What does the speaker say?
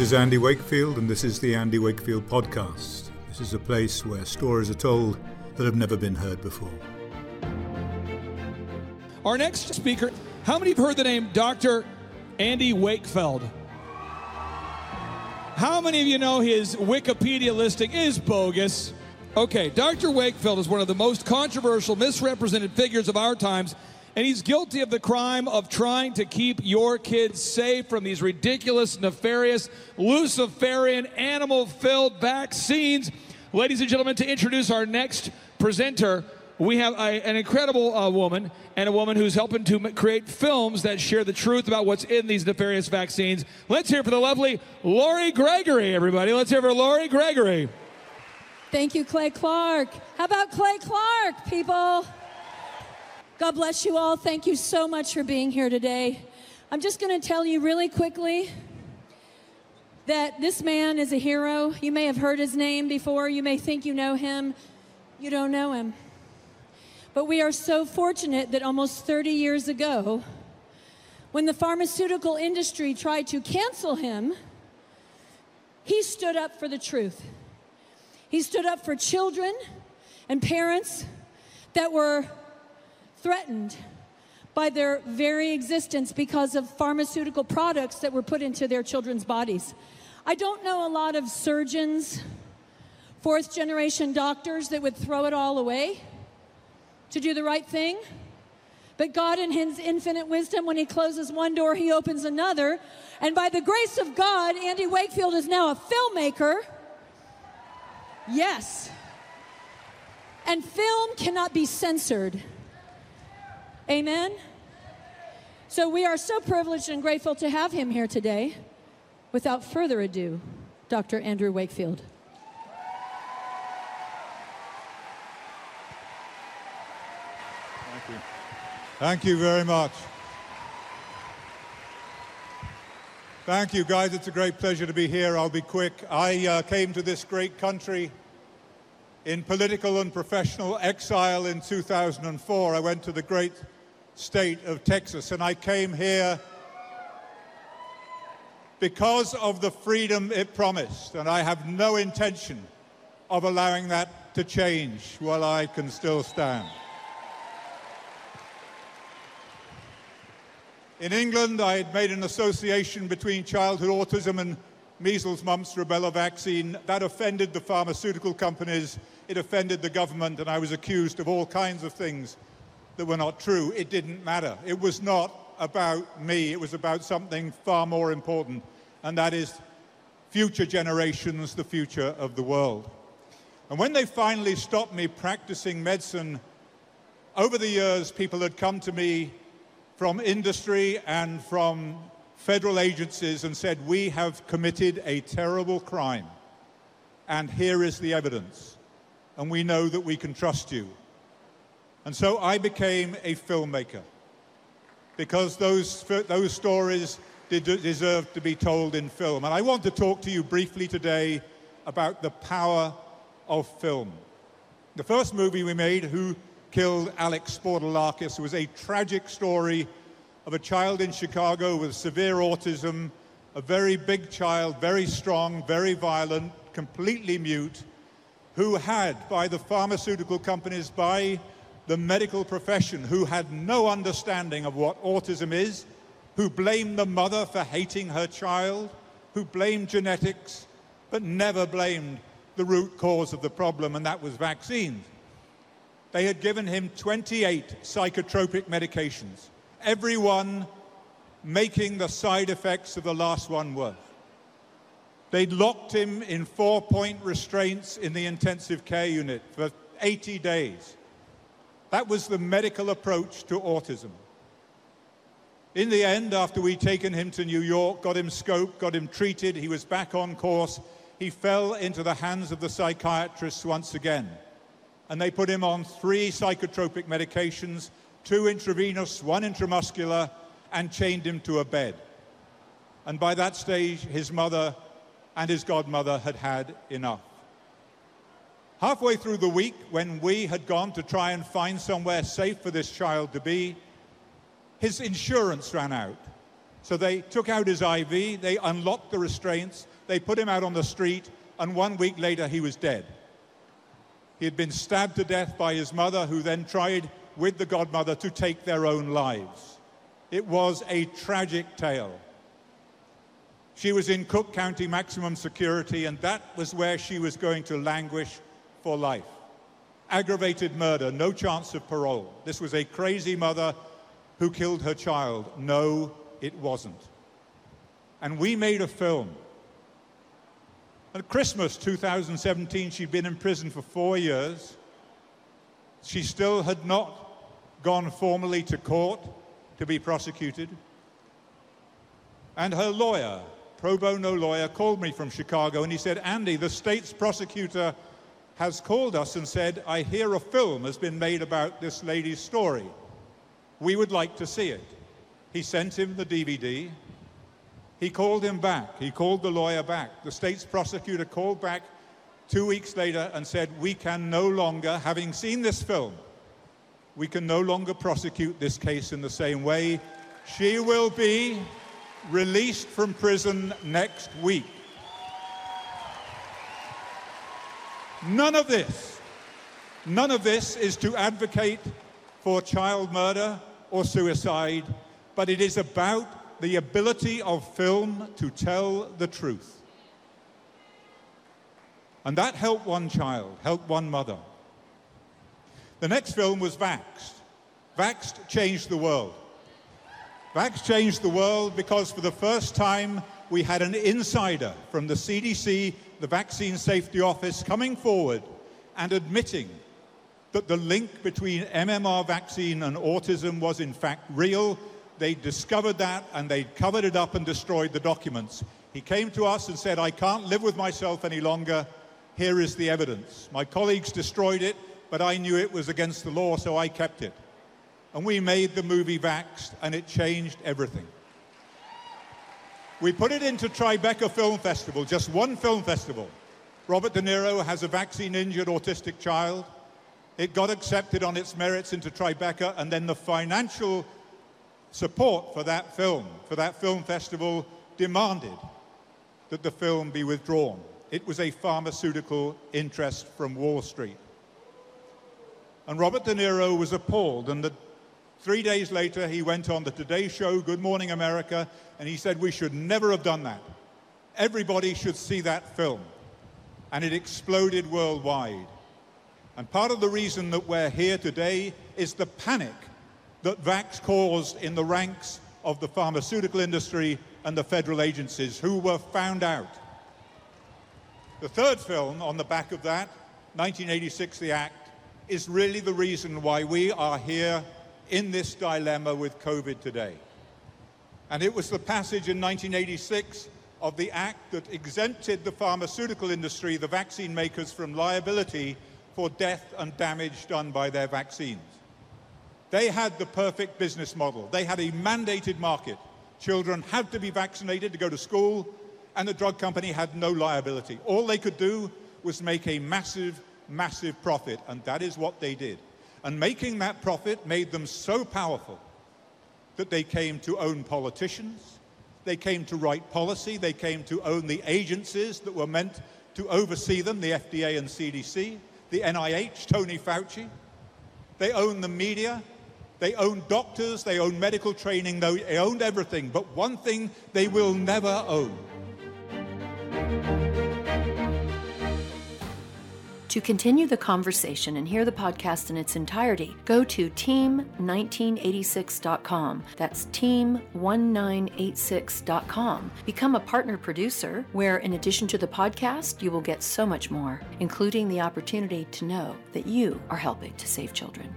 This is Andy Wakefield, and this is the Andy Wakefield Podcast. This is a place where stories are told that have never been heard before. Our next speaker, how many have heard the name Dr. Andy Wakefield? How many of you know his Wikipedia listing is bogus? Okay, Dr. Wakefield is one of the most controversial, misrepresented figures of our times, and he's guilty of the crime of trying to keep your kids safe from these ridiculous, nefarious, Luciferian, animal filled vaccines. Ladies and gentlemen, to introduce our next presenter, we have a, an incredible uh, woman and a woman who's helping to create films that share the truth about what's in these nefarious vaccines. Let's hear for the lovely Lori Gregory, everybody. Let's hear for Lori Gregory. Thank you, Clay Clark. How about Clay Clark, people? God bless you all. Thank you so much for being here today. I'm just going to tell you really quickly that this man is a hero. You may have heard his name before, you may think you know him, you don't know him. But we are so fortunate that almost 30 years ago, when the pharmaceutical industry tried to cancel him, he stood up for the truth. He stood up for children and parents that were threatened by their very existence because of pharmaceutical products that were put into their children's bodies. I don't know a lot of surgeons, fourth generation doctors that would throw it all away to do the right thing. But God, in His infinite wisdom, when He closes one door, He opens another. And by the grace of God, Andy Wakefield is now a filmmaker. Yes. And film cannot be censored. Amen? So we are so privileged and grateful to have him here today. Without further ado, Dr. Andrew Wakefield. Thank you. Thank you very much. Thank you, guys. It's a great pleasure to be here. I'll be quick. I uh, came to this great country in political and professional exile in 2004. I went to the great state of Texas, and I came here because of the freedom it promised, and I have no intention of allowing that to change while I can still stand. In England, I had made an association between childhood autism and measles, mumps, rubella vaccine. That offended the pharmaceutical companies, it offended the government, and I was accused of all kinds of things that were not true. It didn't matter. It was not about me, it was about something far more important, and that is future generations, the future of the world. And when they finally stopped me practicing medicine, over the years, people had come to me from industry and from federal agencies and said, We have committed a terrible crime, and here is the evidence, and we know that we can trust you. And so I became a filmmaker because those, those stories deserve to be told in film. And I want to talk to you briefly today about the power of film. The first movie we made, Who Killed Alex Spourdalakis, was a tragic story of a child in Chicago with severe autism, a very big child, very strong, very violent, completely mute, who had, by the pharmaceutical companies, by the medical profession, who had no understanding of what autism is, who blamed the mother for hating her child, who blamed genetics, but never blamed the root cause of the problem, and that was vaccines. They had given him 28 psychotropic medications, every one making the side effects of the last one worse. They'd locked him in four point restraints in the intensive care unit for 80 days. That was the medical approach to autism. In the end, after we'd taken him to New York, got him scoped, got him treated, he was back on course. He fell into the hands of the psychiatrists once again. And they put him on three psychotropic medications two intravenous, one intramuscular, and chained him to a bed. And by that stage, his mother and his godmother had had enough. Halfway through the week, when we had gone to try and find somewhere safe for this child to be, his insurance ran out. So they took out his IV, they unlocked the restraints, they put him out on the street, and one week later he was dead. He had been stabbed to death by his mother, who then tried with the godmother to take their own lives. It was a tragic tale. She was in Cook County maximum security, and that was where she was going to languish for life. Aggravated murder, no chance of parole. This was a crazy mother who killed her child. No, it wasn't. And we made a film. At Christmas 2017, she'd been in prison for four years. She still had not gone formally to court to be prosecuted. And her lawyer, pro bono lawyer, called me from Chicago and he said, Andy, the state's prosecutor has called us and said, I hear a film has been made about this lady's story. We would like to see it. He sent him the DVD. He called him back. He called the lawyer back. The state's prosecutor called back two weeks later and said, We can no longer, having seen this film, we can no longer prosecute this case in the same way. She will be released from prison next week. None of this, none of this is to advocate for child murder or suicide, but it is about the ability of film to tell the truth. And that helped one child, helped one mother. The next film was Vaxxed. Vaxxed changed the world. Vaxxed changed the world because for the first time we had an insider from the CDC, the Vaccine Safety Office, coming forward and admitting that the link between MMR vaccine and autism was in fact real. They discovered that and they covered it up and destroyed the documents. He came to us and said, I can't live with myself any longer. Here is the evidence. My colleagues destroyed it but I knew it was against the law, so I kept it. And we made the movie Vaxxed, and it changed everything. We put it into Tribeca Film Festival, just one film festival. Robert De Niro has a vaccine injured autistic child. It got accepted on its merits into Tribeca, and then the financial support for that film, for that film festival, demanded that the film be withdrawn. It was a pharmaceutical interest from Wall Street. And Robert De Niro was appalled. And the, three days later, he went on the Today Show, Good Morning America, and he said, We should never have done that. Everybody should see that film. And it exploded worldwide. And part of the reason that we're here today is the panic that Vax caused in the ranks of the pharmaceutical industry and the federal agencies who were found out. The third film on the back of that, 1986, The Act, is really the reason why we are here in this dilemma with COVID today. And it was the passage in 1986 of the act that exempted the pharmaceutical industry, the vaccine makers, from liability for death and damage done by their vaccines. They had the perfect business model. They had a mandated market. Children had to be vaccinated to go to school, and the drug company had no liability. All they could do was make a massive massive profit, and that is what they did. And making that profit made them so powerful that they came to own politicians, they came to write policy, they came to own the agencies that were meant to oversee them, the FDA and CDC, the NIH, Tony Fauci. They owned the media, they owned doctors, they owned medical training, they owned everything. But one thing they will never own To continue the conversation and hear the podcast in its entirety, go to team1986.com. That's team1986.com. Become a partner producer, where in addition to the podcast, you will get so much more, including the opportunity to know that you are helping to save children.